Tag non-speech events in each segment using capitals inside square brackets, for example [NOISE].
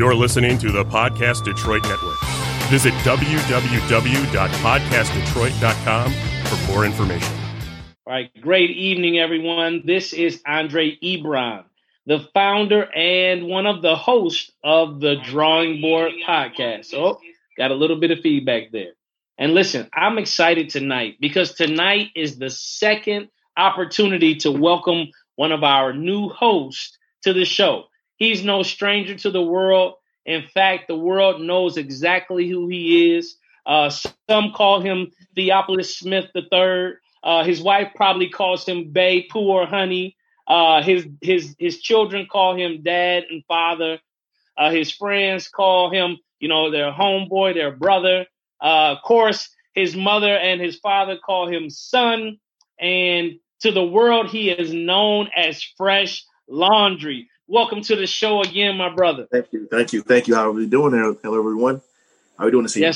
You're listening to the Podcast Detroit Network. Visit www.podcastdetroit.com for more information. All right, great evening, everyone. This is Andre Ebron, the founder and one of the hosts of the Drawing Board Podcast. Oh, got a little bit of feedback there. And listen, I'm excited tonight because tonight is the second opportunity to welcome one of our new hosts to the show. He's no stranger to the world. In fact, the world knows exactly who he is. Uh, some call him Theophilus Smith III. Uh, his wife probably calls him Bay, Poor Honey. Uh, his his his children call him Dad and Father. Uh, his friends call him, you know, their homeboy, their brother. Uh, of course, his mother and his father call him Son. And to the world, he is known as Fresh Laundry. Welcome to the show again, my brother. Thank you. Thank you. Thank you. How are we doing there? Hello, everyone. How are we doing this evening?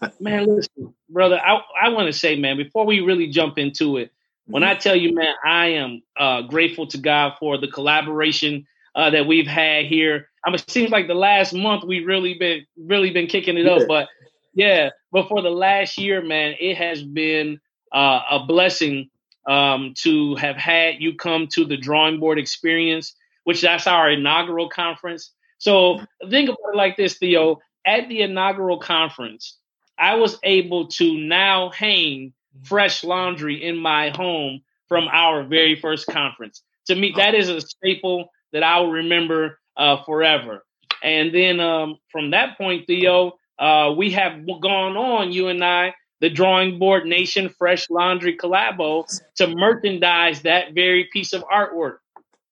Yes, [LAUGHS] man, listen, brother, I, I want to say, man, before we really jump into it, when I tell you, man, I am uh, grateful to God for the collaboration uh, that we've had here. I mean, it seems like the last month we've really been really been kicking it Yeah. up, but yeah, but for the last year, man, it has been uh, a blessing um, to have had you come to the drawing board experience, which that's our inaugural conference. So think about it like this, Theo. At the inaugural conference, I was able to now hang fresh laundry in my home from our very first conference. To me, that is a staple that I will remember uh, forever. And then um, from that point, Theo, uh, we have gone on, you and I, the Drawing Board Nation Fresh Laundry Collabo, to merchandise that very piece of artwork.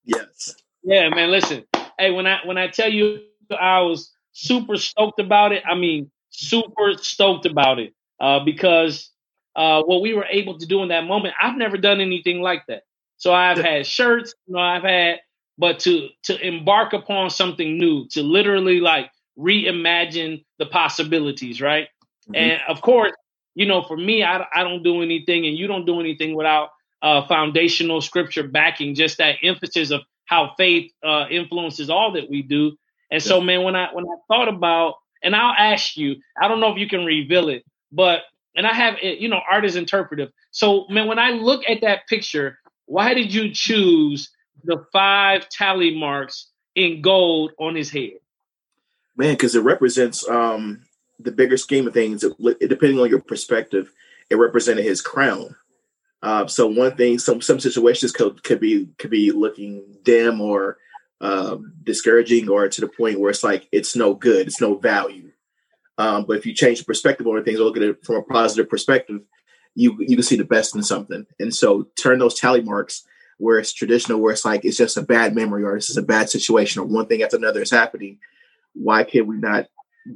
Yes. Yeah, man. Listen, hey, when I when I tell you I was super stoked about it, I mean super stoked about it uh, because uh, what we were able to do in that moment, I've never done anything like that. So I've had shirts, you know, I've had, but to to embark upon something new, to literally like reimagine the possibilities, right? Mhm. And of course, you know, for me, I, I don't do anything, and you don't do anything without uh, foundational scripture backing, just that emphasis of how faith uh, influences all that we do. And so, man, when I when I thought about, and I'll ask you, I don't know if you can reveal it, but and I have it, you know, art is interpretive. So, man, when I look at that picture, why did you choose the five tally marks in gold on his head? Man, because it represents um, the bigger scheme of things. It- depending on your perspective, it represented his crown. Uh, so one thing, some some situations could could be could be looking dim or um, discouraging, or to the point where it's like it's no good, it's no value. Um, but if you change the perspective on things, look at it from a positive perspective, you you can see the best in something. And so turn those tally marks where it's traditional, where it's like it's just a bad memory or this is a bad situation or one thing after another is happening. Why can we not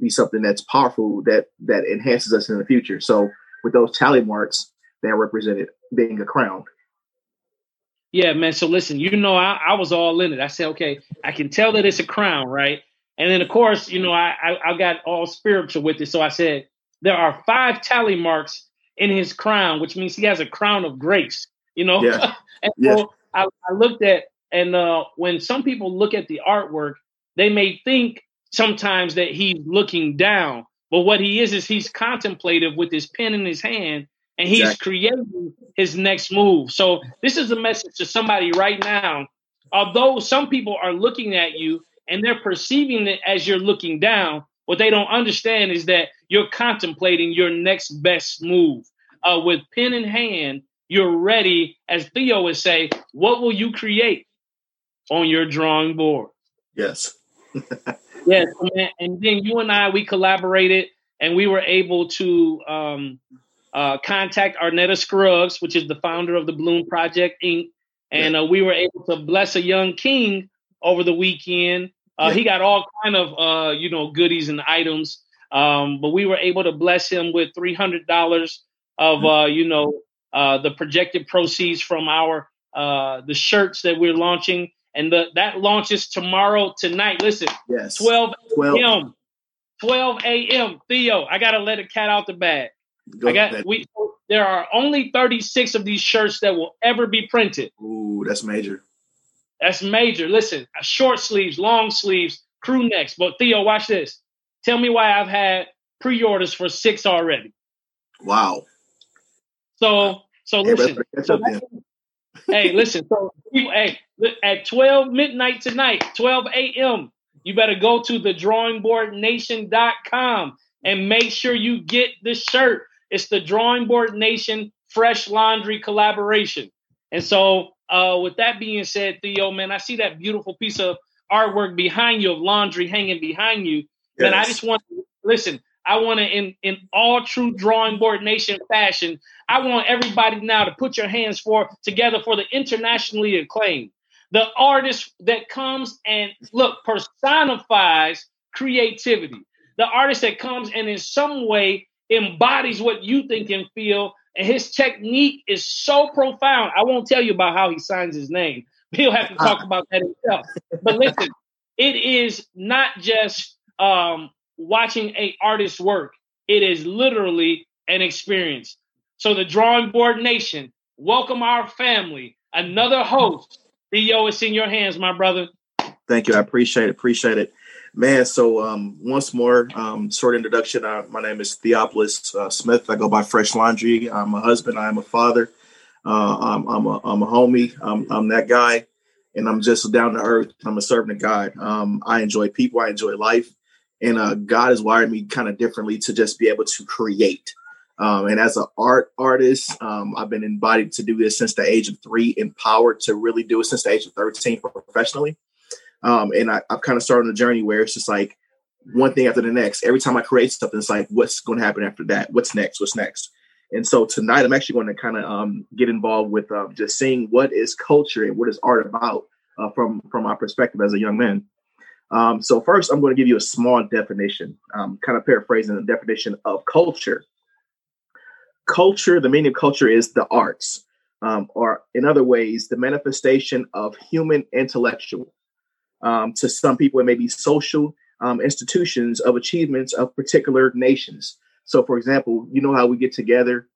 be something that's powerful that that enhances us in the future? So with those tally marks, that represented being a crown. Yeah, man. So listen, you know, I, I was all in it. I said, okay, I can tell that it's a crown, right? And then, of course, you know, I, I, I got all spiritual with it. So I said, there are five tally marks in his crown, which means he has a crown of grace, you know? Yeah. [LAUGHS] and Yeah. so I, I looked at, and uh, when some people look at the artwork, they may think sometimes that he's looking down. But what he is, is he's contemplative with his pen in his hand and he's Exactly. creating his next move. So this is a message to somebody right now. Although some people are looking at you and they're perceiving it as you're looking down, what they don't understand is that you're contemplating your next best move. Uh, with pen in hand, you're ready, as Theo would say, what will you create on your drawing board? Yes. [LAUGHS] Yes. And then you and I, we collaborated and we were able to um, uh, contact Arnetta Scruggs, which is the founder of the Bloom Project Inc. And uh, we were able to bless a young king over the weekend. Uh, Yeah. He got all kind of uh, you know goodies and items, um, but we were able to bless him with three hundred dollars of uh, you know uh, the projected proceeds from our uh, the shirts that we're launching, and the, that launches tomorrow tonight. Listen, Yes. 12 12. a.m. 12 a.m. Theo, I gotta let a cat out the bag. Go I got we. There are only 36 of these shirts that will ever be printed. Ooh, that's major. That's major. Listen, short sleeves, long sleeves, crew necks. But Theo, watch this. Tell me why I've had pre-orders for six already. Wow. So so listen. So hey, listen. So hey, at 12 midnight tonight, 12 a.m., you better go to the drawingboardnation.com and make sure you get the shirt. It's the Drawing Board Nation Fresh Laundry collaboration. And so, uh, with that being said, Theo, man, I see that beautiful piece of artwork behind you of laundry hanging behind you. Yes. And I just want to listen. I want to, in in all true drawing board nation fashion, I want everybody now to put your hands for together for the internationally acclaimed, the artist that comes and look personifies creativity, the artist that comes and in some way embodies what you think and feel. And his technique is so profound. I won't tell you about how he signs his name. [LAUGHS] He'll have to talk about that himself. But listen, [LAUGHS] it is not just um, watching a artist work. It is literally an experience. So the Drawing Board Nation, welcome our family. Another host. Theo, it's in your hands, my brother. Thank you. I appreciate it. Appreciate it. Man, so um, once more, um, short introduction. Uh, my name is Theophilus uh, Smith. I go by Fresh Laundry. I'm a husband. I am a father. Uh, I'm, I'm, a, I'm a homie. I'm, I'm that guy. And I'm just down to earth. I'm a servant of God. Um, I enjoy people. I enjoy life. And uh, God has wired me kind of differently to just be able to create. Um, and as an art artist, um, I've been embodied to do this since the age of three, empowered to really do it since the age of 13 professionally. Um, and I, I've kind of started a journey where it's just like one thing after the next. Every time I create something, it's like, what's going to happen after that? What's next? What's next? And so tonight, I'm actually going to kind of um, get involved with um, just seeing what is culture and what is art about uh, from from my perspective as a young man. Um, so first, I'm going to give you a small definition, kind of paraphrasing the definition of culture. Culture, the meaning of culture is the arts, um, or in other ways, the manifestation of human intellectual um, to some people, it may be social um, institutions of achievements of particular nations. So, for example, you know how we get together,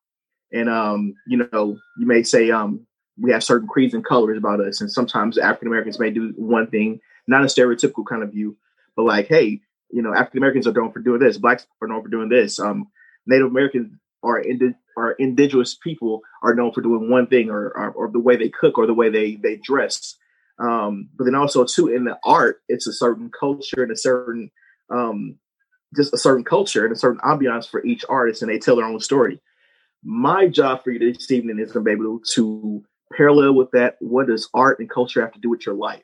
and um, you know, you may say um, we have certain creeds and colors about us, and sometimes African Americans may do one thing, not a stereotypical kind of view, but like, hey, you know, African Americans are known for doing this, blacks are known for doing this, um, Native Americans are indi- are indigenous people are known for doing one thing, or, or, or the way they cook, or the way they they dress. Um, but then also too in the art, it's a certain culture and a certain um, just a certain culture and a certain ambiance for each artist, and they tell their own story. My job for you this evening is to be able to parallel with that. What does art and culture have to do with your life?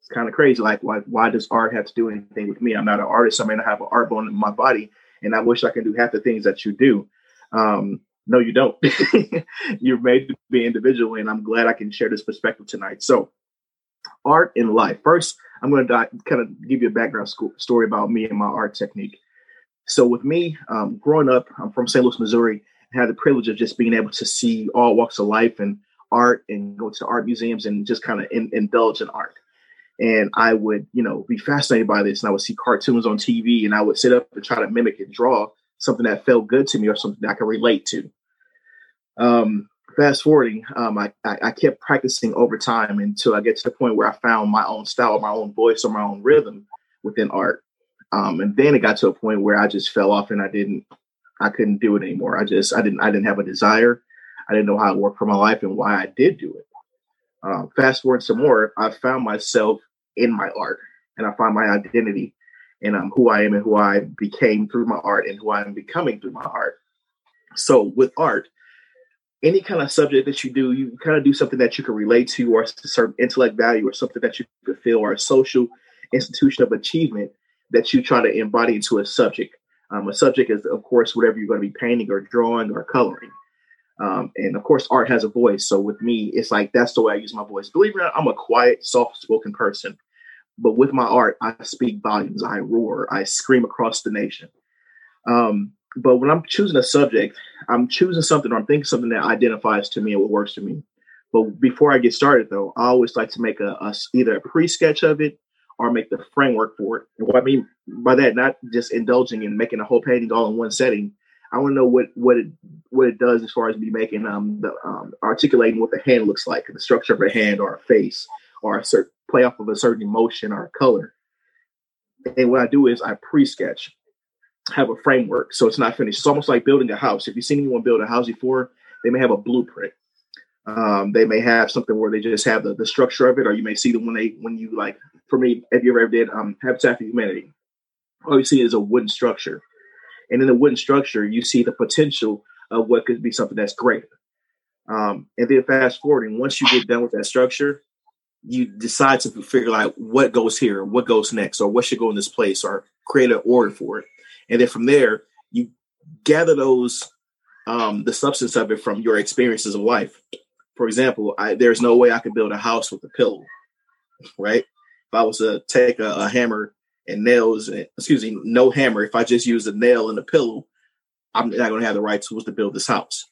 It's kind of crazy. Like, why why does art have to do anything with me? I'm not an artist. I may not have an art bone in my body, and I wish I can do half the things that you do. Um, no, you don't. [LAUGHS] You're made to be individual, and I'm glad I can share this perspective tonight. So, art in life. First, I'm going to kind of give you a background story about me and my art technique. So, with me, um, growing up, I'm from St. Louis, Missouri, and had the privilege of just being able to see all walks of life and art and go to art museums and just kind of in, indulge in art. And I would, you know, be fascinated by this. And I would see cartoons on TV and I would sit up and try to mimic and draw something that felt good to me or something that I could relate to. Um, fast forwarding, um, I, I, I, kept practicing over time until I get to the point where I found my own style, my own voice, or my own rhythm within art. Um, and then it got to a point where I just fell off and I didn't, I couldn't do it anymore. I just, I didn't, I didn't have a desire. I didn't know how it worked for my life and why I did do it. Um, fast forward some more, I found myself in my art and I found my identity and um, who I am and who I became through my art and who I am becoming through my art. So with art, any kind of subject that you do, you kind of do something that you can relate to, or a certain intellect value, or something that you can feel, or a social institution of achievement that you try to embody into a subject. Um, a subject is, of course, whatever you're going to be painting or drawing or coloring. Um, and of course, art has a voice. So with me, it's like that's the way I use my voice. Believe it or not, I'm a quiet, soft spoken person. But with my art, I speak volumes. I roar. I scream across the nation. Um, but when I'm choosing a subject, I'm choosing something or I'm thinking something that identifies to me and what works to me. But before I get started, though, I always like to make a, a either a pre-sketch of it or make the framework for it. And what I mean by that, not just indulging in making a whole painting all in one setting. I want to know what what it what it does as far as me making um the um, articulating what the hand looks like, the structure of a hand or a face, or a certain play off of a certain emotion or color. And what I do is I pre-sketch, have a framework, so it's not finished. It's almost like building a house. If you've seen anyone build a house before, they may have a blueprint. Um, they may have something where they just have the, the structure of it, or you may see them when they when you like. For me, if you ever did um, Habitat for Humanity, all you see is a wooden structure, and in the wooden structure, you see the potential of what could be something that's great. Um, and then fast forwarding, once you get done with that structure, you decide to figure out what goes here, what goes next, or what should go in this place, or create an order for it. And then from there, you gather those um, the substance of it from your experiences of life. For example, I, there's no way I could build a house with a pillow, right? If I was to take a, a hammer and nails, excuse me, no hammer, if I just use a nail and a pillow, I'm not going to have the right tools to build this house.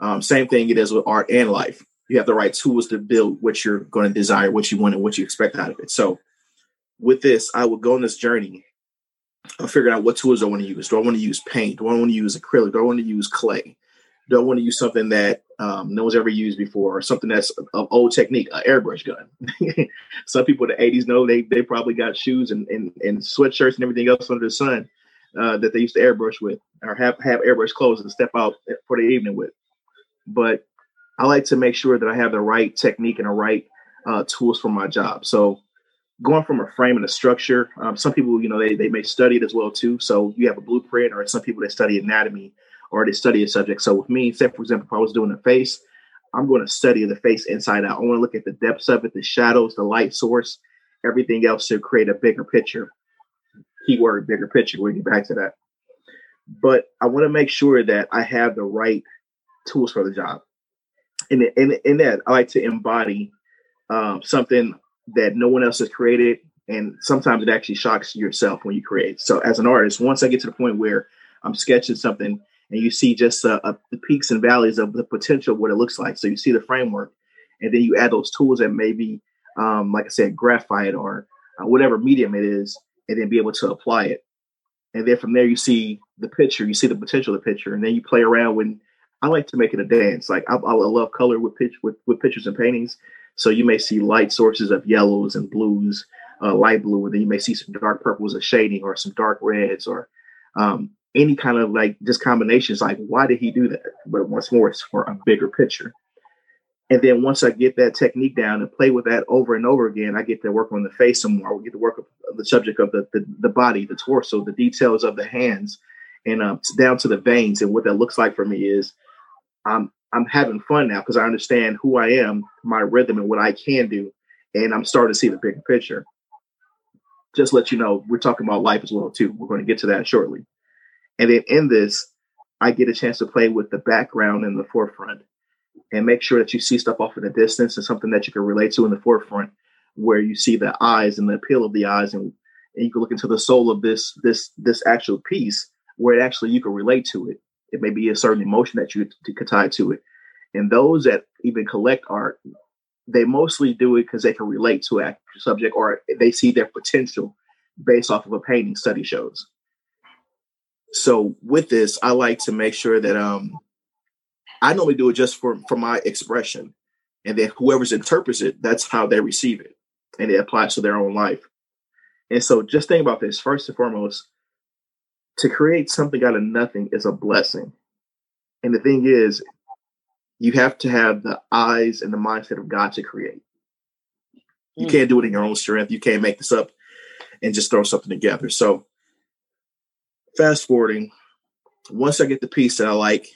Um, same thing it is with art and life. You have the right tools to build what you're going to desire, what you want, and what you expect out of it. So, with this, I would go on this journey of figuring out what tools I want to use. Do I want to use paint? Do I want to use acrylic? Do I want to use clay? Do I want to use something that um, no one's ever used before, or something that's an old technique, an airbrush gun? [LAUGHS] Some people in the '80s know they they probably got shoes and, and, and sweatshirts and everything else under the sun uh, that they used to airbrush with, or have have airbrush clothes and step out for the evening with. But I like to make sure that I have the right technique and the right uh, tools for my job. So going from a frame and a structure, um, some people, you know, they, they may study it as well too. So you have a blueprint or some people that study anatomy or they study a subject. So with me, say for example, if I was doing a face, I'm going to study the face inside out. I want to look at the depths of it, the shadows, the light source, everything else to create a bigger picture. Keyword bigger picture. We'll get back to that. But I want to make sure that I have the right tools for the job. And in, in that, I like to embody um, something that no one else has created. And sometimes it actually shocks yourself when you create. So as an artist, once I get to the point where I'm sketching something and you see just uh, uh, the peaks and valleys of the potential what it looks like. So you see the framework, and then you add those tools that maybe, um, like I said, graphite or uh, whatever medium it is, and then be able to apply it. And then from there, you see the picture, you see the potential of the picture, and then you play around when I like to make it a dance. Like I, I love color with pitch with, with pictures and paintings. So you may see light sources of yellows and blues, uh, light blue, and then you may see some dark purples of shading or some dark reds or um, any kind of like just combinations. Like, why did he do that? But once more, it's for a bigger picture. And then once I get that technique down and play with that over and over again, I get to work on the face some more. I get to work on the subject of the, the, the body, the torso, the details of the hands, and um, down to the veins. And what that looks like for me is I'm I'm having fun now because I understand who I am, my rhythm, and what I can do, and I'm starting to see the bigger picture. Just let you know, we're talking about life as well too. We're going to get to that shortly. And then in this, I get a chance to play with the background and the forefront and make sure that you see stuff off in the distance and something that you can relate to in the forefront, where you see the eyes and the appeal of the eyes, and, and you can look into the soul of this this this actual piece, where it actually you can relate to it it may be a certain emotion that you could tie to it. And those that even collect art, they mostly do it because they can relate to a subject or they see their potential based off of a painting study shows. So with this, I like to make sure that um I normally do it just for for my expression. And then whoever's interprets it, that's how they receive it. And it applies to their own life. And so just think about this first and foremost, to create something out of nothing is a blessing. And the thing is, you have to have the eyes and the mindset of God to create. You mm. can't do it in your own strength. You can't make this up and just throw something together. So, fast forwarding, once I get the piece that I like,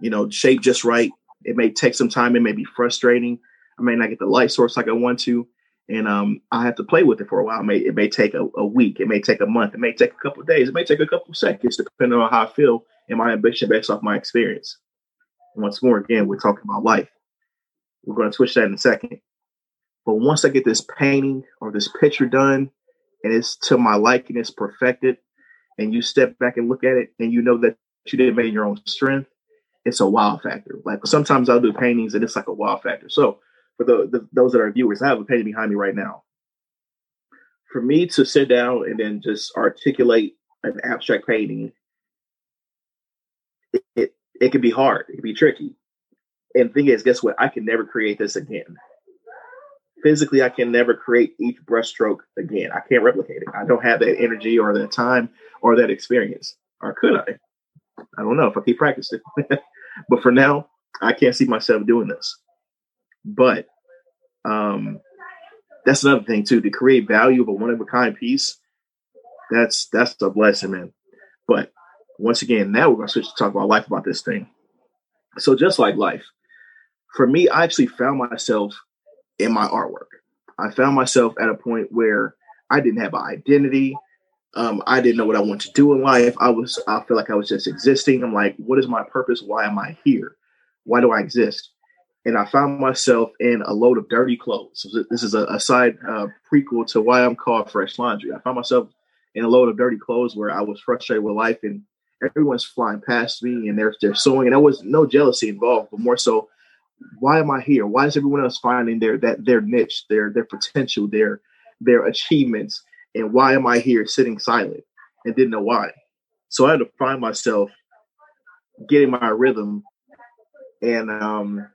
you know, shape just right, it may take some time. It may be frustrating. I may not get the light source like I want to and um, I have to play with it for a while. It may, it may take a, a, week, it may take a month, it may take a couple days, it may take a couple seconds, depending on how I feel and my ambition based off my experience. once more, again, we're talking about life. We're going to switch that in a second. But once I get this painting or this picture done, and it's to my liking, it's perfected, and you step back and look at it, and you know that you did in your own strength, it's a wow factor. Like sometimes I'll do paintings, and it's like a wow factor. So for the, the, those that are viewers, I have a painting behind me right now. For me to sit down and then just articulate an abstract painting, it, it, it can be hard. It can be tricky. And the thing is, guess what? I can never create this again. physically I can never create each brushstroke again. I can't replicate it. I don't have that energy or that time or that experience. Or could I? I don't know if I keep practicing. [LAUGHS] but for now, I can't see myself doing this. But um that's another thing too, to create value of a one of a kind piece. That's that's a blessing, man. But once again, now we're gonna switch to talk about life about this thing. So just like life, for me, I actually found myself in my artwork. I found myself at a point where I didn't have an identity. Um, I didn't know what I wanted to do in life. I was, I feel like I was just existing. I'm like, what is my purpose? Why am I here? Why do I exist? And I found myself in a load of dirty clothes. This is a, a side uh, prequel to why I'm called Fresh Laundry. I found myself in a load of dirty clothes where I was frustrated with life and everyone's flying past me and they're they're sewing and there was no jealousy involved, but more so why am I here? Why is everyone else finding their that their niche, their their potential, their their achievements, and why am I here sitting silent and didn't know why? So I had to find myself getting my rhythm, and um,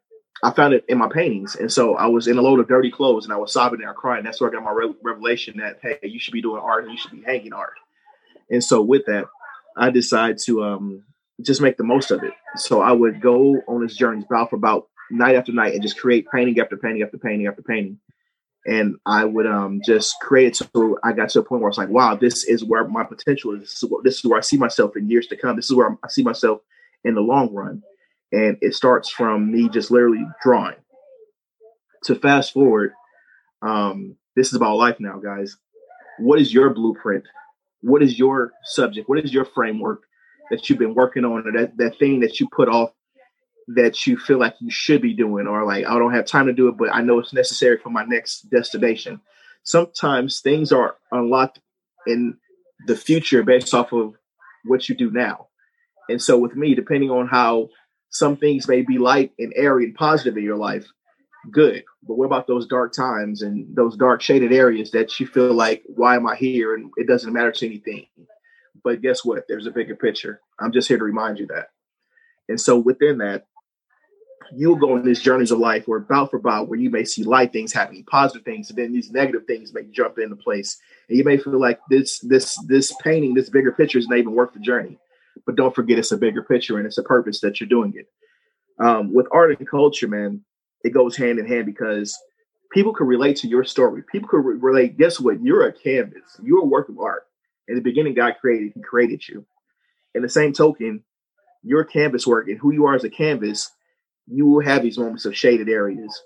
I found it in my paintings. And so I was in a load of dirty clothes, and I was sobbing there crying. That's where I got my re- revelation that hey, you should be doing art and you should be hanging art. And so with that, I decided to um, just make the most of it. So I would go on this journey about for about night after night and just create painting after painting after painting after painting. And I would um, just create it so I got to a point where I was like, wow, this is where my potential is. This is, where, this is where I see myself in years to come. This is where I see myself in the long run. And it starts from me just literally drawing. To fast forward, um, this is about life now, guys. What is your blueprint? What is your subject? What is your framework that you've been working on, or that, that thing that you put off that you feel like you should be doing or like I don't have time to do it but I know it's necessary for my next destination. Sometimes things are unlocked in the future based off of what you do now. And so with me depending on how some things may be light and airy and positive in your life, good. But what about those dark times and those dark shaded areas that you feel like why am I here and it doesn't matter to anything. But guess what? There's a bigger picture. I'm just here to remind you that. And so within that, you'll go on these journeys of life where bout for bout where you may see light things happening, positive things, and then these negative things may jump into place. And you may feel like this this this painting, this bigger picture is not even worth the journey. But don't forget it's a bigger picture and it's a purpose that you're doing it. Um, with art and culture, man, it goes hand in hand because people can relate to your story. People can re- relate. Guess what? You're a canvas. You're a work of art. In the beginning, God created. He created you. In the same token, your canvas work and who you are as a canvas you will have these moments of shaded areas,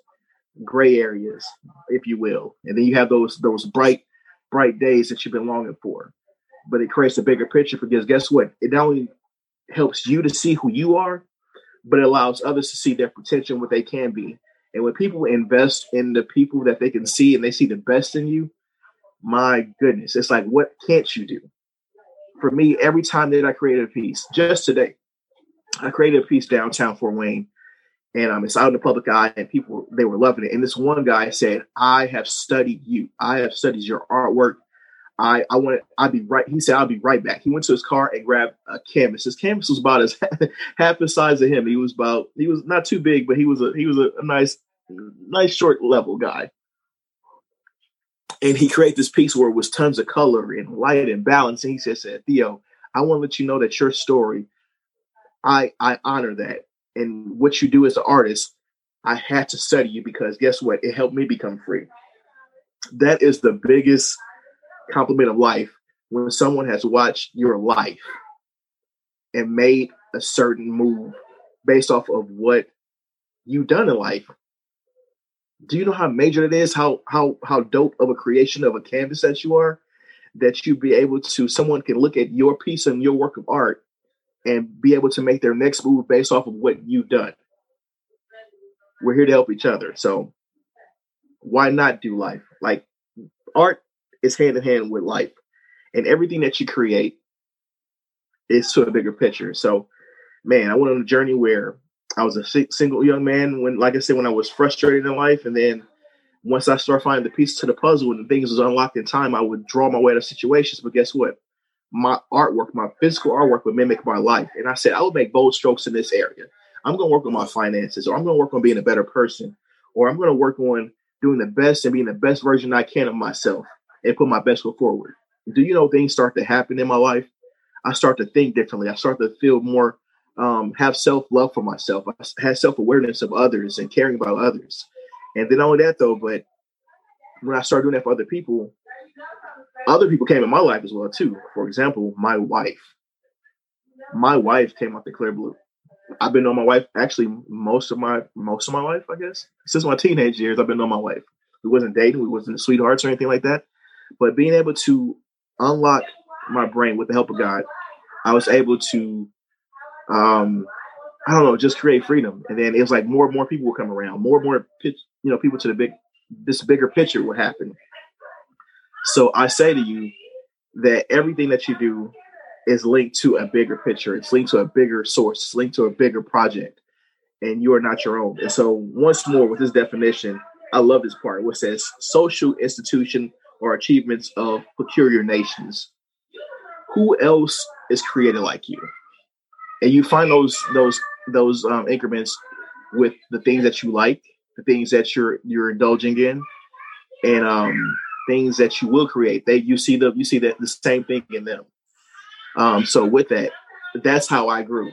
gray areas, if you will, and then you have those those bright bright days that you've been longing for. But it creates a bigger picture because guess what? It not only helps you to see who you are, but it allows others to see their potential, what they can be. And when people invest in the people that they can see and they see the best in you, my goodness, it's like, what can't you do? For me, every time that I created a piece, just today, I created a piece downtown Fort Wayne and um, it's out in the public eye, and people they were loving it. And this one guy said, "I have studied you. I have studied your artwork. I I want I'd be right." He said, "I'll be right back." He went to his car and grabbed a canvas. His canvas was about as [LAUGHS] half the size of him. He was about he was not too big, but he was a he was a, a nice nice short level guy. And he created this piece where it was tons of color and light and balance. And he said, said Theo, I want to let you know that your story, I I honor that and what you do as an artist, I had to study you because guess what? It helped me become free. That is the biggest compliment of life when someone has watched your life and made a certain move based off of what you've done in life. Do you know how major it is? How how how dope of a creation of a canvas that you are? That you be able to someone can look at your piece and your work of art and be able to make their next move based off of what you've done. We're here to help each other. So why not do life? Like art is hand in hand with life. And everything that you create is to a bigger picture. So, man, I went on a journey where I was a single young man when, like I said, when I was frustrated in life. And then once I started finding the pieces to the puzzle and things was unlocked in time, I would draw my way to situations. But guess what? my artwork, my physical artwork would mimic my life. And I said, I would make bold strokes in this area. I'm going to work on my finances, or I'm going to work on being a better person, or I'm going to work on doing the best and being the best version I can of myself and put my best foot forward. Do you know things start to happen in my life? I start to think differently. I start to feel more, um, have self love for myself. I have self awareness of others and caring about others. And then only that though, but when I started doing that for other people, other people came in my life as well too. For example, my wife. My wife came out the clear blue. I've been on my wife actually most of my most of my life, I guess. Since my teenage years, I've been on my wife. We wasn't dating, we wasn't sweethearts or anything like that. But being able to unlock my brain with the help of God, I was able to um I don't know, just create freedom. And then it was like more and more people would come around, more and more pitch, you know, people to the big this bigger picture would happen. So I say to you that everything that you do is linked to a bigger picture. It's linked to a bigger source. It's linked to a bigger project, and you are not your own. And so, once more, with this definition, I love this part, which says social institution or achievements of peculiar nations. Who else is created like you? And you find those those those um, increments with the things that you like, the things that you're you're indulging in, and um, things that you will create. They you see the you see that the same thing in them. Um, so with that, that's how I grew.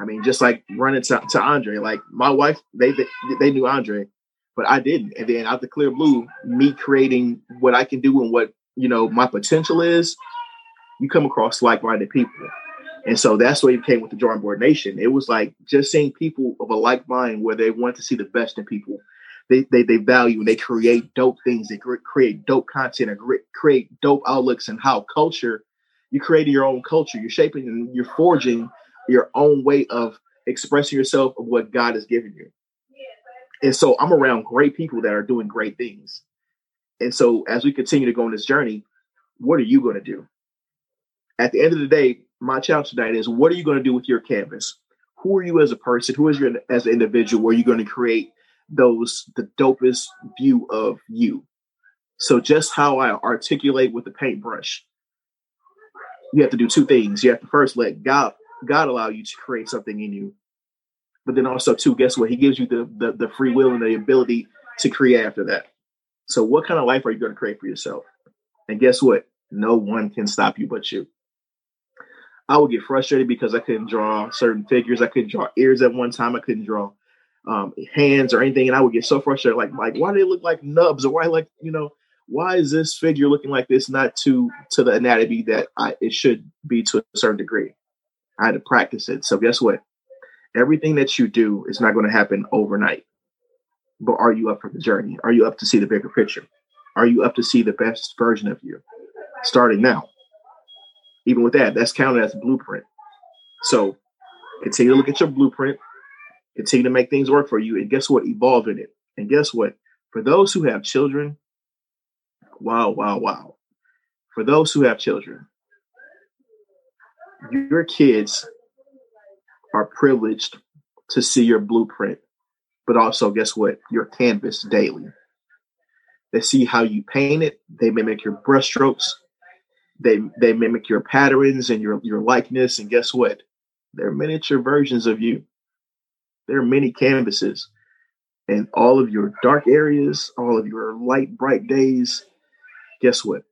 I mean, just like running to, to Andre, like my wife, they, they, they knew Andre, but I didn't. And then out the clear blue, me creating what I can do and what you know my potential is, you come across like-minded people. And so that's what it came with the drawing board nation. It was like just seeing people of a like mind where they want to see the best in people. They, they, they value and they create dope things. They create dope content and create dope outlooks and how culture you're creating your own culture. You're shaping and you're forging your own way of expressing yourself of what God has given you. And so I'm around great people that are doing great things. And so as we continue to go on this journey, what are you going to do? At the end of the day, my challenge tonight is what are you going to do with your canvas? Who are you as a person? Who is you as an individual? Where are you going to create those the dopest view of you? So just how I articulate with the paintbrush, you have to do two things. You have to first let God God allow you to create something in you, but then also too, guess what? He gives you the the, the free will and the ability to create after that. So, what kind of life are you going to create for yourself? And guess what? No one can stop you but you. I would get frustrated because I couldn't draw certain figures. I couldn't draw ears at one time. I couldn't draw um, hands or anything, and I would get so frustrated. Like, like why do they look like nubs, or why like you know why is this figure looking like this? Not to to the anatomy that I, it should be to a certain degree. I had to practice it. So guess what? Everything that you do is not going to happen overnight. But are you up for the journey? Are you up to see the bigger picture? Are you up to see the best version of you? Starting now. Even with that, that's counted as a blueprint. So continue to look at your blueprint, continue to make things work for you, and guess what? Evolve in it. And guess what? For those who have children, wow, wow, wow. For those who have children, your kids are privileged to see your blueprint, but also, guess what? Your canvas daily. They see how you paint it, they mimic your brushstrokes, they they mimic your patterns and your, your likeness, and guess what? They're miniature versions of you. There are many canvases, and all of your dark areas, all of your light, bright days, guess what?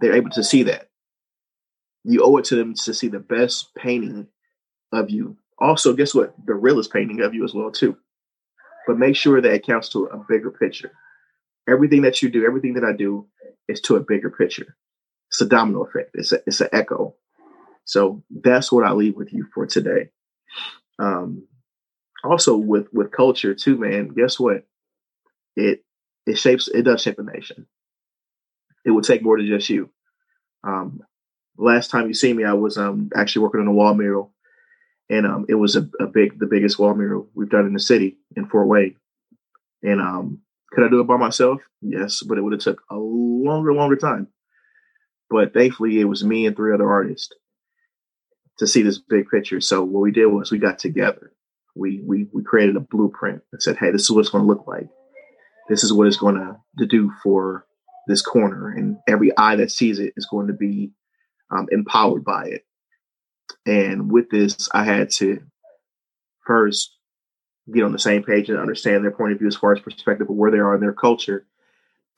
They're able to see that. You owe it to them to see the best painting of you. Also, guess what? The realest painting of you as well too. But make sure that it counts to a bigger picture. Everything that you do, everything that I do, is to a bigger picture. It's a domino effect. It's a, it's an echo. So that's what I leave with you for today. Um, also with with culture too, man. Guess what? It it shapes. It does shape a nation it would take more than just you. Um, last time you see me, I was um, actually working on a wall mural, and um, it was a, a, big, the biggest wall mural we've done in the city in Fort Wayne. And um, could I do it by myself? Yes, but it would have took a longer, longer time. But thankfully, it was me and three other artists to see this big picture. So what we did was we got together. We we we created a blueprint and said, "Hey, this is what it's going to look like. This is what it's going to do for this corner, and every eye that sees it is going to be um, empowered by it. And with this, I had to first get on the same page and understand their point of view as far as perspective of where they are in their culture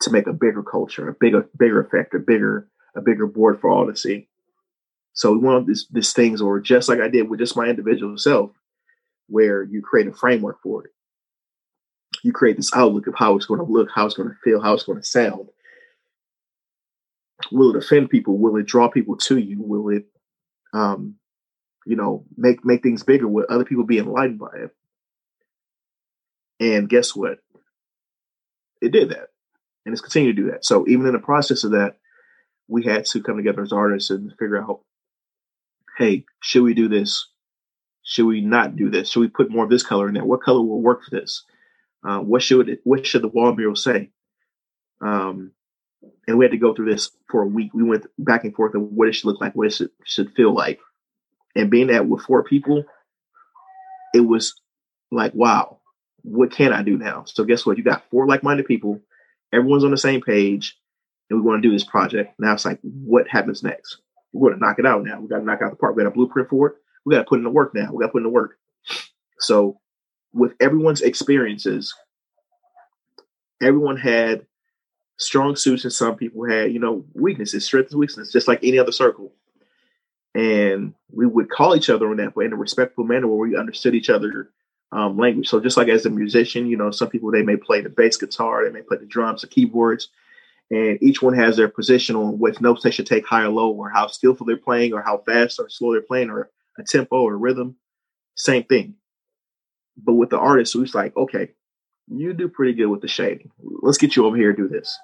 to make a bigger culture, a bigger bigger effect, a bigger a bigger board for all to see. So we want these these things, or just like I did with just my individual self, where you create a framework for it. You create this outlook of how it's going to look, how it's going to feel, how it's going to sound. Will it offend people? Will it draw people to you? Will it, um, you know, make make things bigger? with other people be enlightened by it? And guess what? It did that, and it's continued to do that. So even in the process of that, we had to come together as artists and figure out, hey, should we do this? Should we not do this? Should we put more of this color in there? What color will work for this? Uh, what should it, what should the wall mural say? Um, and we had to go through this for a week. We went back and forth of what it should look like, what it should, should feel like. And being that with four people, it was like, wow, what can I do now? So guess what? You got four like-minded people. Everyone's on the same page, and we want to do this project. Now it's like, what happens next? We're going to knock it out now. We got to knock out the part. We got a blueprint for it. We got to put in the work now. We got to put in the work. So with everyone's experiences, everyone had strong suits and some people had, you know, weaknesses, strengths weaknesses, just like any other circle. And we would call each other on that, but in a respectful manner where we understood each other um, language. So just like as a musician, you know, some people they may play the bass guitar, they may play the drums, the keyboards, and each one has their position on what notes they should take high or low, or how skillful they're playing, or how fast or slow they're playing, or a tempo or rhythm. Same thing. But with the artist, who's like, okay, you do pretty good with the shading. Let's get you over here do this.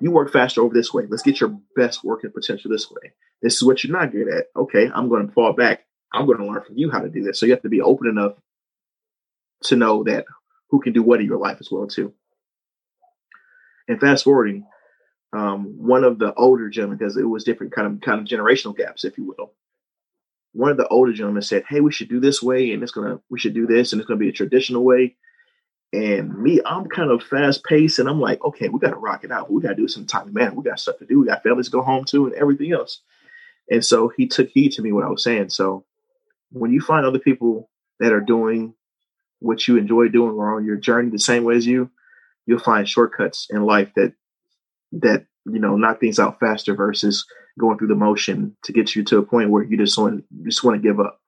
You work faster over this way. Let's get your best working potential this way. This is what you're not good at. Okay, I'm going to fall back. I'm going to learn from you how to do this. So you have to be open enough to know that who can do what in your life as well too. And fast forwarding, um, one of the older gentlemen, because it was different kind of kind of generational gaps, if you will. One of the older gentlemen said, "Hey, we should do this way, and it's gonna we should do this, and it's gonna be a traditional way." And me, I'm kind of fast paced, and I'm like, "Okay, we got to rock it out. We got to do some time. Man. We got stuff to do. We got families to go home to, and everything else." And so he took heed to me what I was saying. So when you find other people that are doing what you enjoy doing or on your journey the same way as you, you'll find shortcuts in life that that you know knock things out faster versus going through the motion to get you to a point where you just want just want to give up.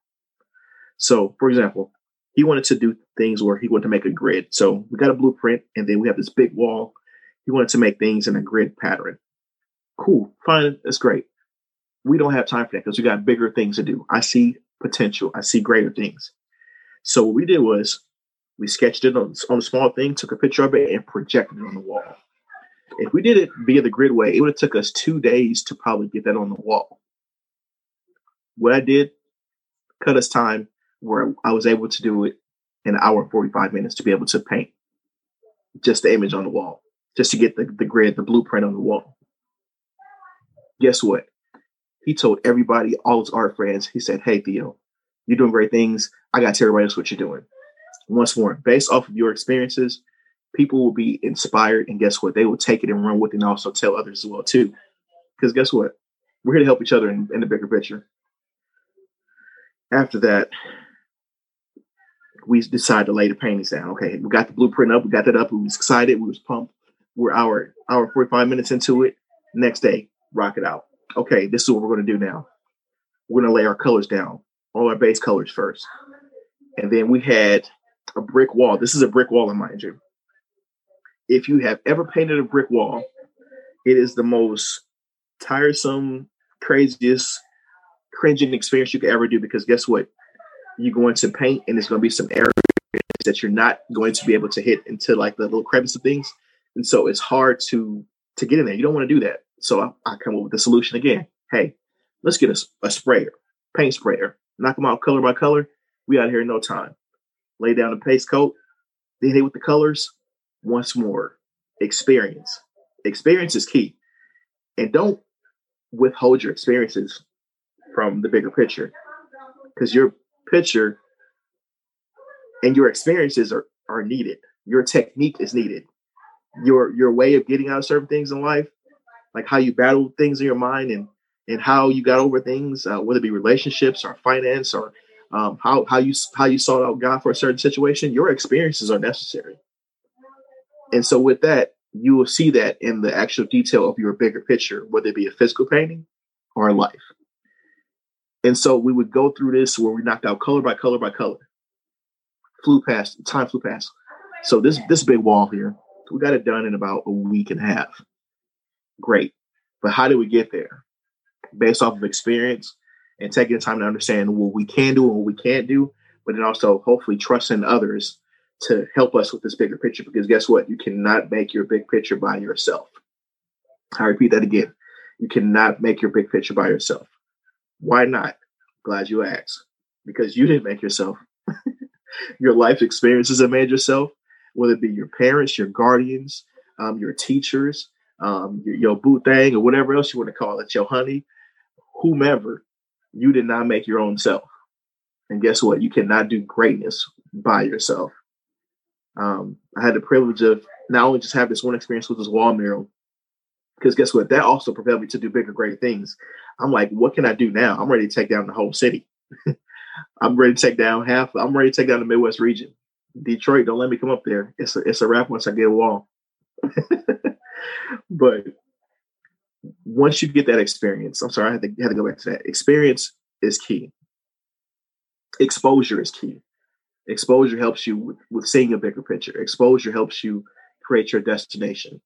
So, for example, he wanted to do things where he wanted to make a grid. So we got a blueprint, and then we have this big wall. He wanted to make things in a grid pattern. Cool, fine, that's great. We don't have time for that because we got bigger things to do. I see potential. I see greater things. So what we did was we sketched it on, on a small thing, took a picture of it, and projected it on the wall. If we did it via the grid way, it would have took us two days to probably get that on the wall. What I did cut us time where I was able to do it in an hour and 45 minutes to be able to paint just the image on the wall, just to get the, the grid, the blueprint on the wall. Guess what? He told everybody, all his art friends, he said, Hey, Theo, you're doing great things. I got to tell everybody else what you're doing. Once more, based off of your experiences, people will be inspired, and guess what? They will take it and run with it, and also tell others as well too. Because guess what? We're here to help each other in, in the bigger picture. After that, we decided to lay the paintings down. Okay, we got the blueprint up, we got that up, we was excited, we was pumped. We're hour hour forty five minutes into it. Next day, rock it out. Okay, this is what we're to do now. We're to lay our colors down, all our base colors first, and then we had a brick wall. This is a brick wall, in mind you if you have ever painted a brick wall, it is the most tiresome, craziest, cringing experience you could ever do because guess what? You're going to paint and there's going to be some areas that you're not going to be able to hit into like the little crevice of things. And so it's hard to to get in there. You don't want to do that. So I, I come up with the solution again. Hey, let's get a, a sprayer, paint sprayer, knock them out color by color. We out here in no time. Lay down the paste coat, then hit with the colors, once more experience. Experience is key. And don't withhold your experiences from the bigger picture because your picture and your experiences are, are needed. Your technique is needed. Your your way of getting out of certain things in life, like how you battle things in your mind and and how you got over things, uh, whether it be relationships or finance or um, how how you how you sought out God for a certain situation, your experiences are necessary. And so with that, you will see that in the actual detail of your bigger picture, whether it be a physical painting or a life. And so we would go through this where we knocked out color by color by color. Flew past, time flew past. So this this big wall here, we got it done in about a week and a half. Great. But how did we get there? Based off of experience and taking the time to understand what we can do and what we can't do, but then also hopefully trusting others to help us with this bigger picture. Because guess what? You cannot make your big picture by yourself. I repeat that again. You cannot make your big picture by yourself. Why not? Glad you asked. Because you didn't make yourself. [LAUGHS] your life experiences have made yourself, whether it be your parents, your guardians, um, your teachers, um, your, your boo thing, or whatever else you want to call it, your honey, whomever. You did not make your own self. And guess what? You cannot do greatness by yourself. Um, I had the privilege of not only just have this one experience with this wall mural, because guess what? That also propelled me to do bigger, great things. I'm like, what can I do now? I'm ready to take down the whole city. [LAUGHS] I'm ready to take down half. I'm ready to take down the Midwest region. Detroit, don't let me come up there. It's a it's a wrap once I get a wall. [LAUGHS] but once you get that experience, I'm sorry, I had to, had to go back to that. Experience is key. Exposure is key. Exposure helps you with, with seeing a bigger picture. Exposure helps you create your destination.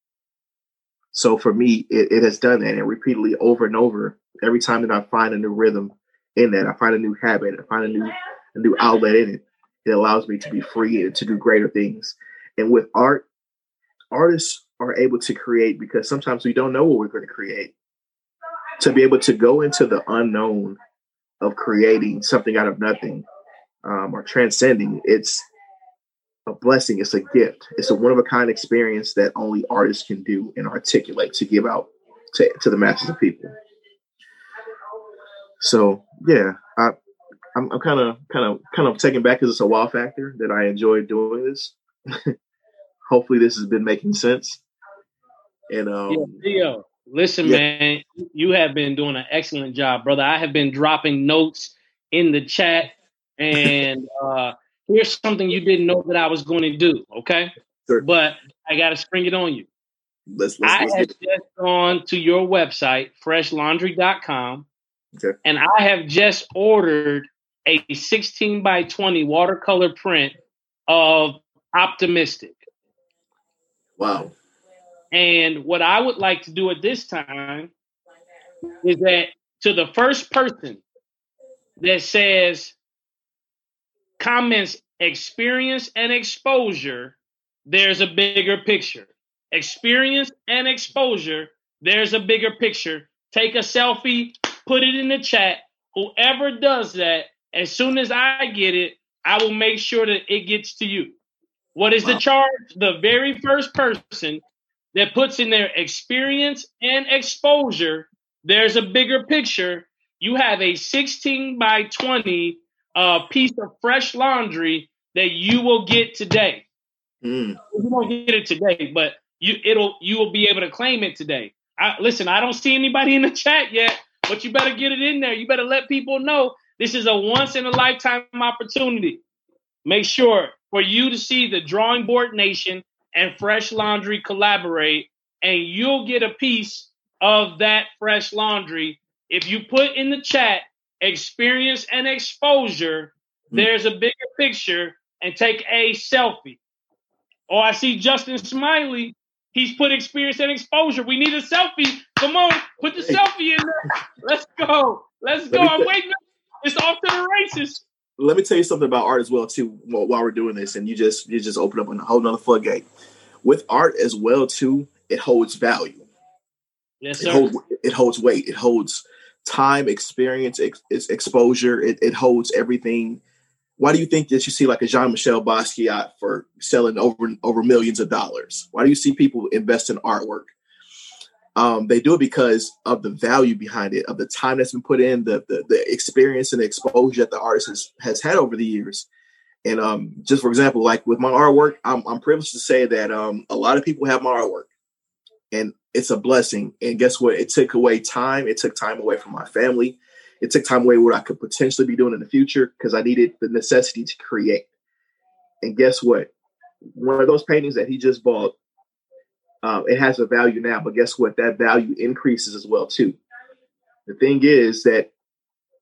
So for me, it, it has done that and repeatedly over and over. Every time that I find a new rhythm in that, I find a new habit, I find a new a new outlet in it. It allows me to be free and to do greater things. And with art, artists are able to create because sometimes we don't know what we're going to create. To be able to go into the unknown of creating something out of nothing um, or transcending, it's a blessing. It's a gift. It's a one of a kind experience that only artists can do and articulate to give out to, to the masses of people. So yeah, I, I'm kind of kind of kind of taken back because it's a wow factor that I enjoy doing this. [LAUGHS] Hopefully, this has been making sense. And um, yeah, listen, yeah. man, you have been doing an excellent job, brother. I have been dropping notes in the chat, and [LAUGHS] uh, here's something you didn't know that I was going to do. Okay, sure. but I got to spring it on you. Let's, let's, I let's have just gone to your website, freshlaundry.com, okay. and I have just ordered a 16 by 20 watercolor print of Optimistic. Wow. And what I would like to do at this time is that to the first person that says comments experience and exposure, there's a bigger picture. Experience and exposure, there's a bigger picture. Take a selfie, put it in the chat. Whoever does that, as soon as I get it, I will make sure that it gets to you. What is wow. the charge? The very first person that puts in their experience and exposure, there's a bigger picture. You have a 16 by 20 uh, piece of fresh laundry that you will get today. Mm. You won't get it today, but you it'll you will be able to claim it today. I, listen, I don't see anybody in the chat yet, but you better get it in there. You better let people know this is a once in a lifetime opportunity. Make sure for you to see the Drawing Board Nation and Fresh Laundry collaborate, and you'll get a piece of that fresh laundry. If you put in the chat experience and exposure, mm-hmm. there's a bigger picture, and take a selfie. Oh, I see Justin Smiley. He's put experience and exposure. We need a selfie. Come on, put the selfie in there. Let's go. Let's go. I'm waiting. It's off to the races let me tell you something about art as well too while we're doing this and you just you just open up a whole nother floodgate with art as well too it holds value yes sir. It, holds, it holds weight it holds time experience ex, exposure it, it, holds everything. Why do you think that you see like a jean-michel basquiat for selling over over millions of dollars? Why do you see people invest in artwork? Um, they do it because of the value behind it, of the time that's been put in, the the, the experience and the exposure that the artist has, has had over the years. And um, just for example, like with my artwork, I'm, I'm privileged to say that um, a lot of people have my artwork, and it's a blessing. And guess what? It took away time. It took time away from my family. it took time away what I could potentially be doing in the future because I needed the necessity to create. And guess what? One of those paintings that he just bought, um, it has a value now, but guess what? That value increases as well too. The thing is that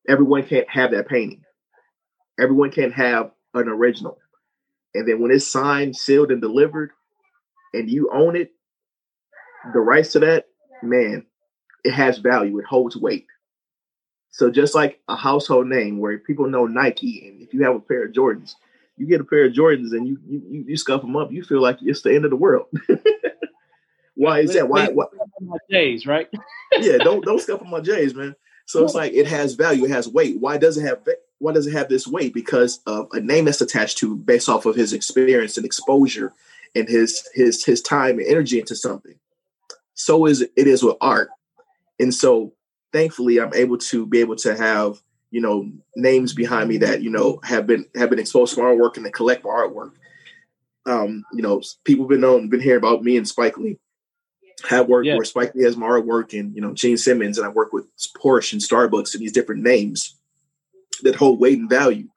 everyone can't have that painting. Everyone can't have an original. And then when it's signed, sealed, and delivered, and you own it, the rights to that, man, it has value. It holds weight. So just like a household name where people know Nike, and if you have a pair of Jordans, you get a pair of Jordans and you you you scuff them up, you feel like it's the end of the world. [LAUGHS] why is that? Why? why? My J's, right? [LAUGHS] yeah, don't [LAUGHS] don't scuff my J's, man. So it's like it has value, it has weight. Why does it have why does it have this weight? Because of a name that's attached to based off of his experience and exposure and his his his time and energy into something. So is it is with art. And so thankfully I'm able to be able to have, you know, names behind me that, you know, have been have been exposed to my artwork and to collect my artwork. Um, you know, people been known, been hearing about me and Spike Lee. Have worked yeah. where Spike Lee has my artwork and, you know, Gene Simmons, and I work with Porsche and Starbucks and these different names that hold weight and value.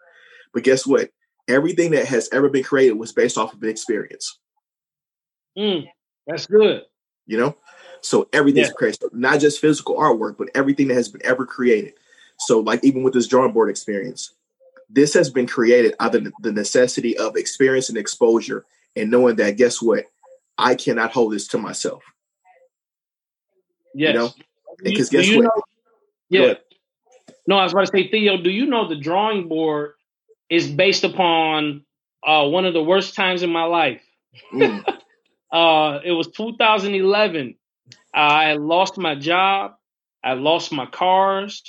But guess what? Everything that has ever been created was based off of an experience. Mm, that's good. You know, so everything's yeah. created, so not just physical artwork, but everything that has been ever created. So, like even with this drawing board experience, this has been created out of the necessity of experience and exposure, and knowing that guess what, I cannot hold this to myself. Yes. You know, because guess what? Know, yeah. No, I was about to say, Theo, do you know the drawing board is based upon uh, one of the worst times in my life? Mm. [LAUGHS] uh, it was 2011. I lost my job. I lost my cars.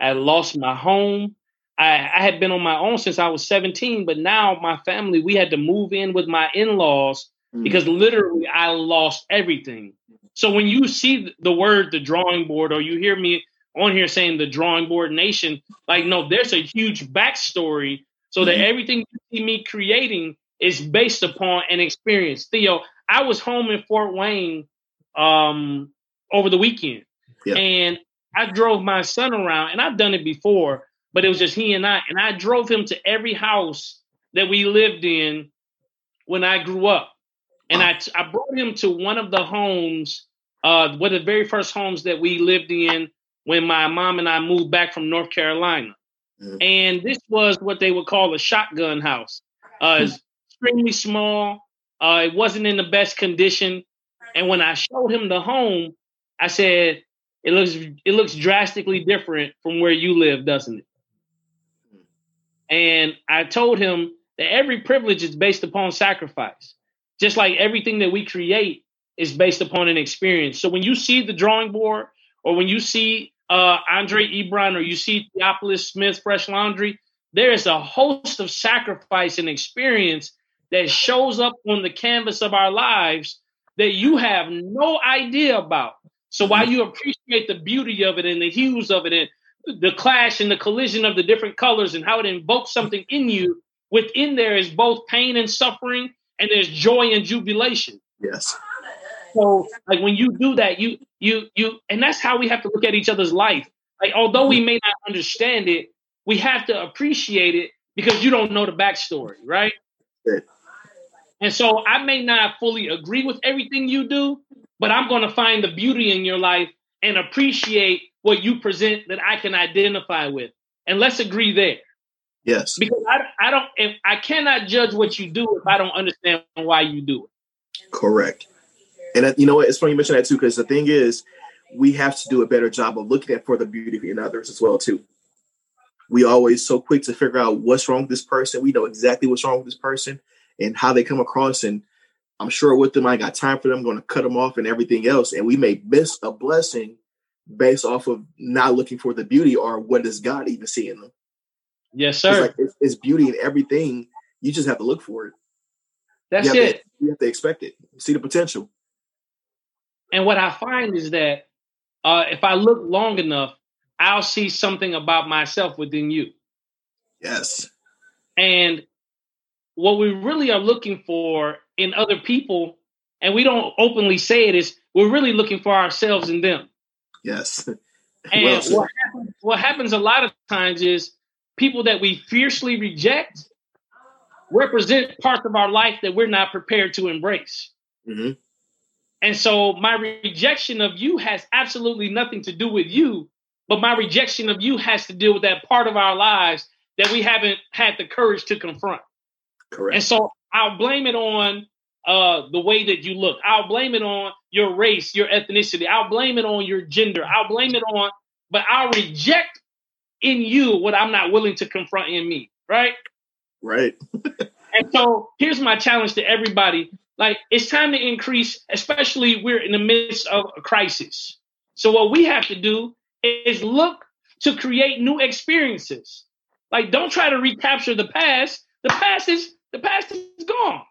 I lost my home. I, I, had been on my own since I was 17, but now my family, we had to move in with my in laws mm. because literally I lost everything. So when you see the word the drawing board, or you hear me on here saying the drawing board nation, like, no, there's a huge backstory so that mm-hmm. everything you see me creating is based upon an experience. Theo, I was home in Fort Wayne um, over the weekend. Yeah. And I drove my son around, and I've done it before, but it was just he and I. And I drove him to every house that we lived in when I grew up. And I, I brought him to one of the homes, uh, one of the very first homes that we lived in when my mom and I moved back from North Carolina. Mm-hmm. And this was what they would call a shotgun house. Uh, it's extremely small. Uh, it wasn't in the best condition. And when I showed him the home, I said, "It looks it looks drastically different from where you live, doesn't it?" And I told him that every privilege is based upon sacrifice, just like everything that we create is based upon an experience. So when you see the drawing board, or when you see uh, Andre Ebron, or you see Theophilus Smith Fresh Laundry, there is a host of sacrifice and experience that shows up on the canvas of our lives that you have no idea about. So while you appreciate the beauty of it and the hues of it and the clash and the collision of the different colors and how it invokes something in you, within there is both pain and suffering and there's joy and jubilation. Yes. So like when you do that, you you you and that's how we have to look at each other's life. Like although we may not understand it, we have to appreciate it because you don't know the backstory, right? And so I may not fully agree with everything you do, but I'm going to find the beauty in your life and appreciate what you present that I can identify with. And let's agree there. Yes. Because I, I don't, if I cannot judge what you do if I don't understand why you do it. Correct. And uh, you know what? It's funny you mentioned that too, because the thing is, we have to do a better job of looking at for the beauty in others as well too. We always so quick to figure out what's wrong with this person. We know exactly what's wrong with this person, and how they come across. And I'm sure with them, I got time for them. I'm going to cut them off and everything else. And we may miss a blessing based off of not looking for the beauty or what does God even see in them. Yes, sir. It's, like, it's, it's beauty in everything. You just have to look for it. That's you it. To, you have to expect it. See the potential. And what I find is that uh, if I look long enough, I'll see something about myself within you. Yes. And what we really are looking for in other people, and we don't openly say it, is we're really looking for ourselves in them. Yes. [LAUGHS] And well, what, happens, what happens a lot of times is people that we fiercely reject represent parts of our life that we're not prepared to embrace. Mm-hmm. And so my rejection of you has absolutely nothing to do with you, but my rejection of you has to do with that part of our lives that we haven't had the courage to confront. Correct. And so I'll blame it on uh, the way that you look. I'll blame it on your race, your ethnicity. I'll blame it on your gender. I'll blame it on, but I'll reject in you what I'm not willing to confront in me. Right. Right. [LAUGHS] and so here's my challenge to everybody. Like it's time to increase, especially we're in the midst of a crisis. So what we have to do is look to create new experiences. Like don't try to recapture the past. The past is the past is gone.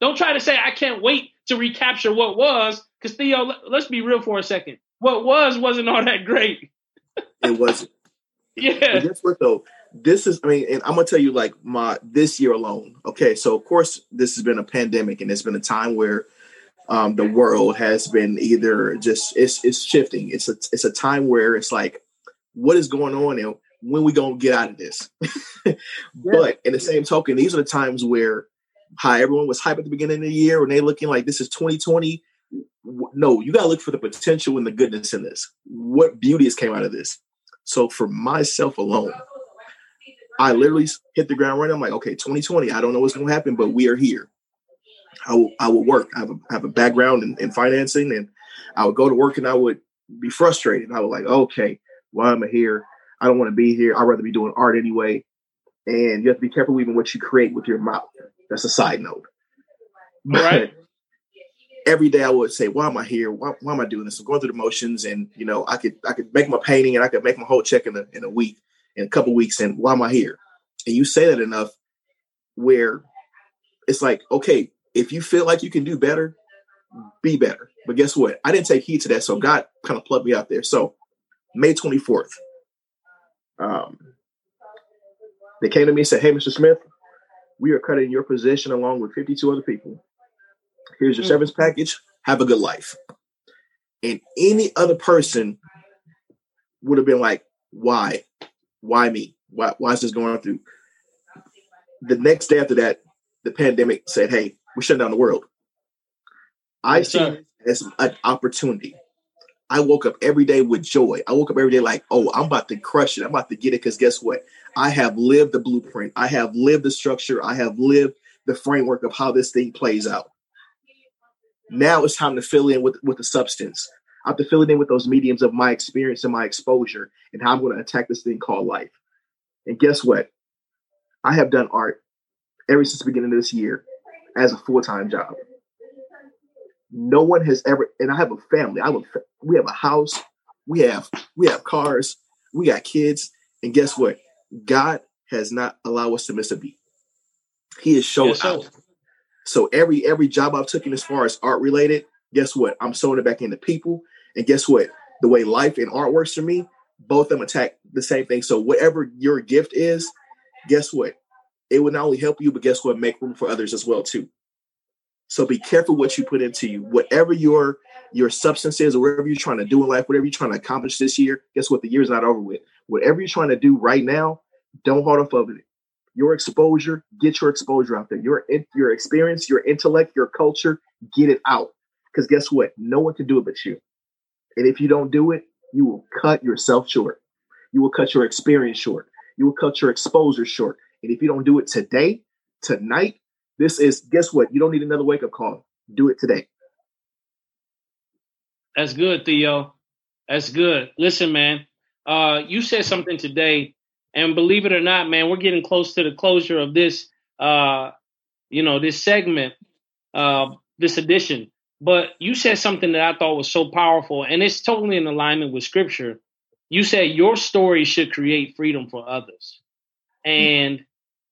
Don't try to say I can't wait to recapture what was, because Theo, let's be real for a second. What was wasn't all that great. it wasn't. [LAUGHS] Yeah. But guess what though? This is, I mean, and I'm gonna tell you like my this year alone. Okay, so of course this has been a pandemic, and it's been a time where um, the world has been either just it's it's shifting. It's a it's a time where it's like, what is going on, and when we gonna get out of this? [LAUGHS] yeah. But in the same token, these are the times where how everyone was hype at the beginning of the year and they looking like this is 2020. No, you got to look for the potential and the goodness in this. What beauty has came out of this? So for myself alone, I literally hit the ground running. I'm like, okay, 2020. I don't know what's to happen, but we are here. I will, I will work. I have a, have a background in, in financing, and I would go to work and I would be frustrated. I was like, okay, why am I here? I don't want to be here. I'd rather be doing art anyway. And you have to be careful even what you create with your mouth. That's a side note. Right. [LAUGHS] every day I would say, why am I here? Why, why, am I doing this? I'm going through the motions and you know, I could I could make my painting and I could make my whole check in a in a week, in a couple weeks, and why am I here? And you say that enough where it's like, okay, if you feel like you can do better, be better. But guess what? I didn't take heed to that. So God kind of plugged me out there. So May 24th, um, they came to me and said, Hey, Mr. Smith, we are cutting your position along with 52 other people. Here's your mm-hmm. severance package. Have a good life. And any other person would have been like, why? Why me? Why, why is this going through? The next day after that, the pandemic said, hey, we're shutting down the world. I see it as an opportunity. I woke up every day with joy. I woke up every day like, oh, I'm about to crush it. I'm about to get it. Because guess what? I have lived the blueprint. I have lived the structure. I have lived the framework of how this thing plays out. Now it's time to fill in with, with the substance. I have to fill it in with those mediums of my experience and my exposure and how I'm going to attack this thing called life. And guess what? I have done art ever since the beginning of this year as a full time job. No one has ever, and I have a family. I have a, we have a house, we have we have cars, we got kids, and guess what? God has not allowed us to miss a beat. He has shown yes, out. So every every job I've taken as far as art related, guess what? I'm sowing it back into people. And guess what? The way life and art works for me, both of them attack the same thing. So whatever your gift is, guess what? It will not only help you, but guess what? Make room for others as well too. So be careful what you put into you. Whatever your your substance is, or whatever you're trying to do in life, whatever you're trying to accomplish this year, guess what? The year's not over with. Whatever you're trying to do right now, don't hold off of it. Your exposure, get your exposure out there. Your your experience, your intellect, your culture, get it out. Because guess what? No one can do it but you. And if you don't do it, you will cut yourself short. You will cut your experience short. You will cut your exposure short. And if you don't do it today, tonight, this is guess what? You don't need another wake up call. Do it today. That's good, Theo. That's good. Listen, man. Uh, you said something today, and believe it or not, man, we're getting close to the closure of this. Uh, you know, this segment, uh, this edition. But you said something that I thought was so powerful, and it's totally in alignment with Scripture. You said your story should create freedom for others. And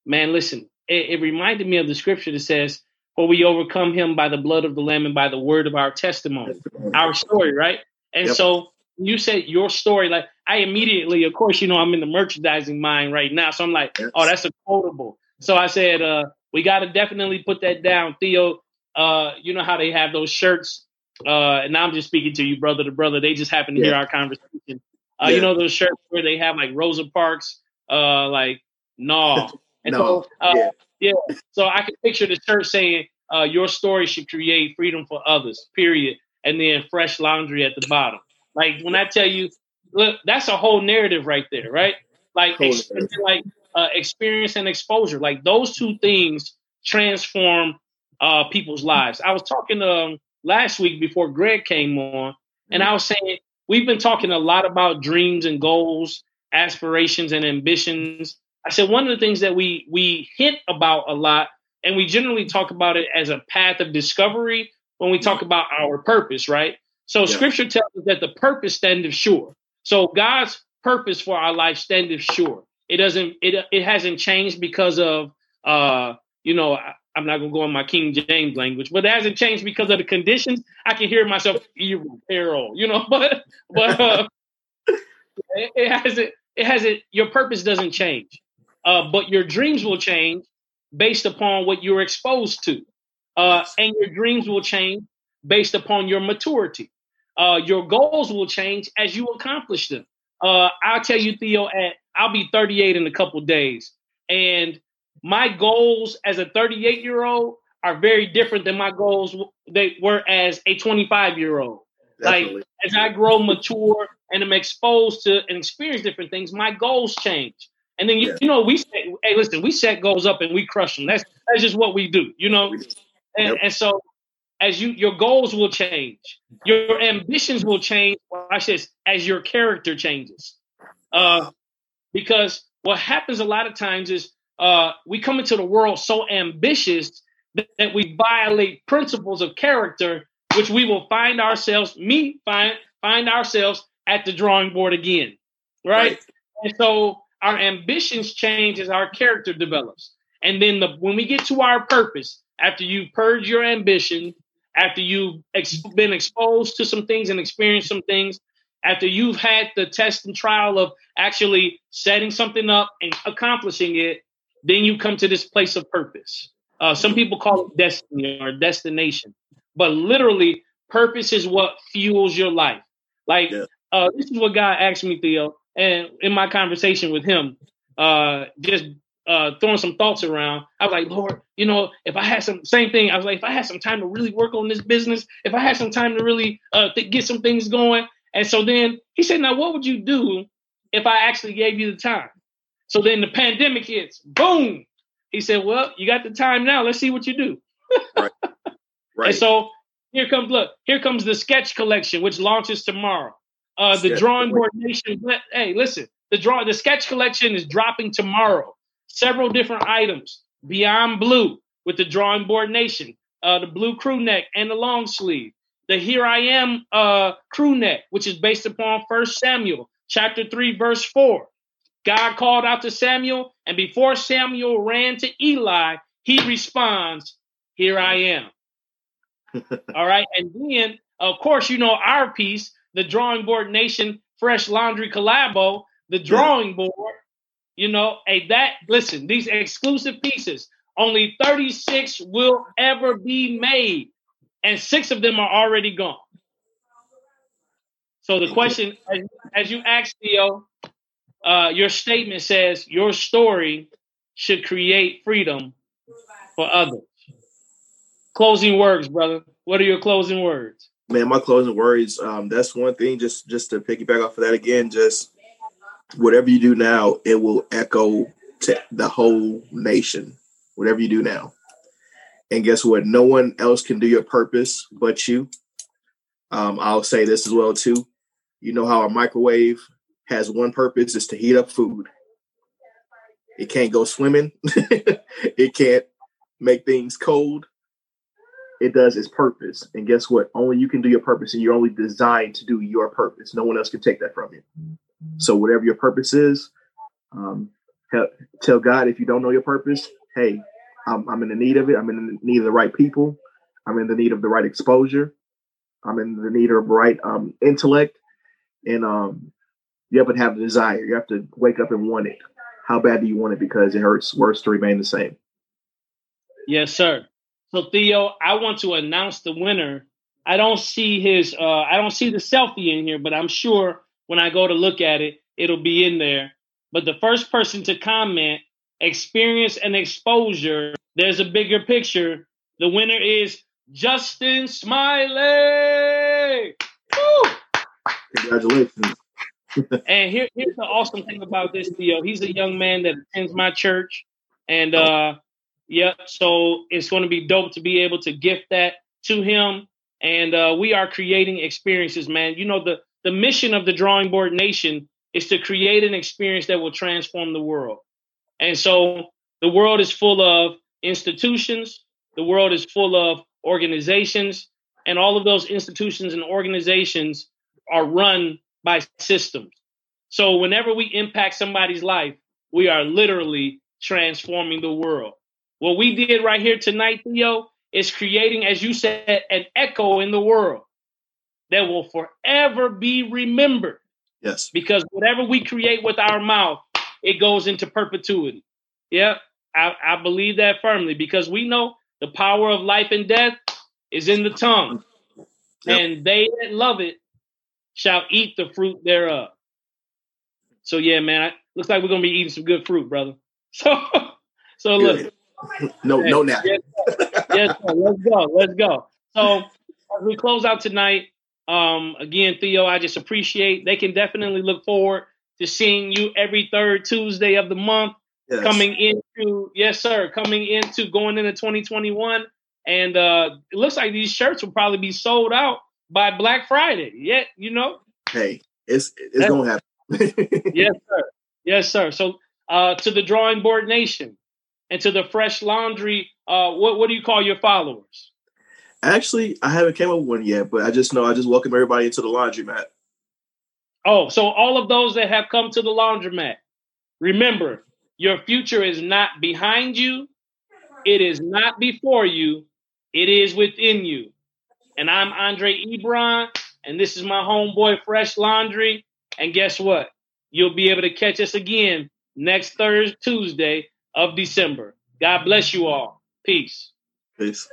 man, listen, it, it reminded me of the scripture that says, For we overcome him by the blood of the Lamb and by the word of our testimony, our story, right? And yep. so you said your story, like I immediately, of course, you know, I'm in the merchandising mind right now. So I'm like, yes. oh, that's a quotable. So I said, uh, we got to definitely put that down. Theo, uh, you know how they have those shirts. Uh, and now I'm just speaking to you, brother to brother. They just happen to yeah. hear our conversation. Uh, yeah. You know those shirts where they have like Rosa Parks, uh, like no, [LAUGHS] and no. so uh, yeah. yeah. So I can picture the church saying, uh, "Your story should create freedom for others." Period. And then fresh laundry at the bottom. Like when I tell you, look, that's a whole narrative right there, right? Like, ex- like uh, experience and exposure. Like those two things transform uh, people's lives. I was talking um, last week before Greg came on, and I was saying we've been talking a lot about dreams and goals, aspirations and ambitions. I said one of the things that we we hint about a lot, and we generally talk about it as a path of discovery when we talk about our purpose, right? So yeah. Scripture tells us that the purpose standeth sure. So God's purpose for our life standeth sure. It doesn't. It it hasn't changed because of uh you know I'm not gonna go in my King James language, but it hasn't changed because of the conditions. I can hear myself evil, peril, you know, [LAUGHS] but but uh, [LAUGHS] it, it, hasn't. It hasn't. Your purpose doesn't change, uh, but your dreams will change based upon what you're exposed to, uh, and your dreams will change based upon your maturity. Uh, your goals will change as you accomplish them. Uh, I'll tell you, Theo, at I'll be 38 in a couple days, and my goals as a 38 year old are very different than my goals they were as a 25 year old. Like as I grow mature and I'm exposed to and experience different things, my goals change. And then you, yeah. you know we say, hey, listen, we set goals up and we crush them. That's that's just what we do, you know. And, yep. and so as you your goals will change, your ambitions will change. I says as your character changes, uh, because what happens a lot of times is uh, we come into the world so ambitious that, that, we violate principles of character, which we will find ourselves, me find find ourselves at the drawing board again, right? right. And so our ambitions change as our character develops, and then the, when we get to our purpose, after you purge your ambition, after you've ex- been exposed to some things and experienced some things, after you've had the test and trial of actually setting something up and accomplishing it, then you come to this place of purpose. Uh, some people call it destiny or destination, but literally, purpose is what fuels your life. Like yeah. uh, this is what God asked me, Theo, and in my conversation with Him, uh, just uh, throwing some thoughts around. I was like, Lord, you know, if I had some same thing, I was like, if I had some time to really work on this business, if I had some time to really uh, th- get some things going, and so then He said, now what would you do if I actually gave you the time? So then the pandemic hits, boom. He said, Well, you got the time now. Let's see what you do. right. [LAUGHS] right. And so here comes, look, here comes the sketch collection, which launches tomorrow. Uh, the drawing board nation. Hey, listen, the draw, the sketch collection is dropping tomorrow. Several different items. Beyond Blue with the drawing board nation, uh, the blue crew neck and the long sleeve. The Here I Am uh, crew neck, which is based upon First Samuel chapter three, verse four. God called out to Samuel, and before Samuel ran to Eli, he responds, Here I am. [LAUGHS] All right. And then, of course, you know our piece, the Drawing Board Nation Fresh Laundry Collabo, the drawing board. You know, hey, that, listen, these exclusive pieces, only 36 will ever be made, and six of them are already gone. So the question, as, as you asked Theo, uh, your statement says your story should create freedom for others. Closing words, brother. What are your closing words? Man, my closing words. Um, that's one thing. Just just to piggyback off of that again. Just whatever you do now, it will echo to the whole nation. Whatever you do now, and guess what? No one else can do your purpose but you. Um, I'll say this as well too. You know how a microwave has one purpose is to heat up food. It can't go swimming. [LAUGHS] it can't make things cold. It does its purpose. And guess what? Only you can do your purpose and you're only designed to do your purpose. No one else can take that from you. So whatever your purpose is, um, help, tell God if you don't know your purpose, hey, I'm, I'm in the need of it. I'm in the need of the right people. I'm in the need of the right exposure. I'm in the need of the right um, intellect. And um, you have to have the desire. You have to wake up and want it. How bad do you want it? Because it hurts worse to remain the same. Yes, sir. So Theo, I want to announce the winner. I don't see his uh I don't see the selfie in here, but I'm sure when I go to look at it, it'll be in there. But the first person to comment, experience and exposure, there's a bigger picture. The winner is Justin Smiley. Woo! Congratulations. [LAUGHS] and here, here's the awesome thing about this Theo. He's a young man that attends my church. And uh yeah, so it's going to be dope to be able to gift that to him. And uh, we are creating experiences, man. You know, the the mission of the Drawing Board Nation is to create an experience that will transform the world. And so the world is full of institutions, the world is full of organizations, and all of those institutions and organizations are run by systems. So whenever we impact somebody's life, we are literally transforming the world. What we did right here tonight, Theo, is creating, as you said, an echo in the world that will forever be remembered. Yes. Because whatever we create with our mouth, it goes into perpetuity. Yeah, I, I believe that firmly because we know the power of life and death is in the tongue. Yep. And they that love it shall eat the fruit thereof. So yeah, man, looks like we're gonna be eating some good fruit, brother. [LAUGHS] So so good. look. No, no nap. Yes, yes sir. let's go. Let's go. So as we close out tonight, um, again, Theo, I just appreciate they can definitely look forward to seeing you every third Tuesday of the month. Yes. Coming into yes, sir, coming into going into 2021. And uh it looks like these shirts will probably be sold out by Black Friday. Yeah, you know. Hey, it's it's That's, gonna happen. [LAUGHS] yes, sir. Yes, sir. So uh to the drawing board nation and to the fresh laundry, uh what what do you call your followers? Actually, I haven't came up with one yet, but I just know I just welcome everybody into the laundromat. Oh, so all of those that have come to the laundromat, remember, your future is not behind you, it is not before you, it is within you. And I'm Andre Ebron, and this is my homeboy Fresh Laundry. And guess what? You'll be able to catch us again next Thursday, Tuesday of December. God bless you all. Peace. Peace.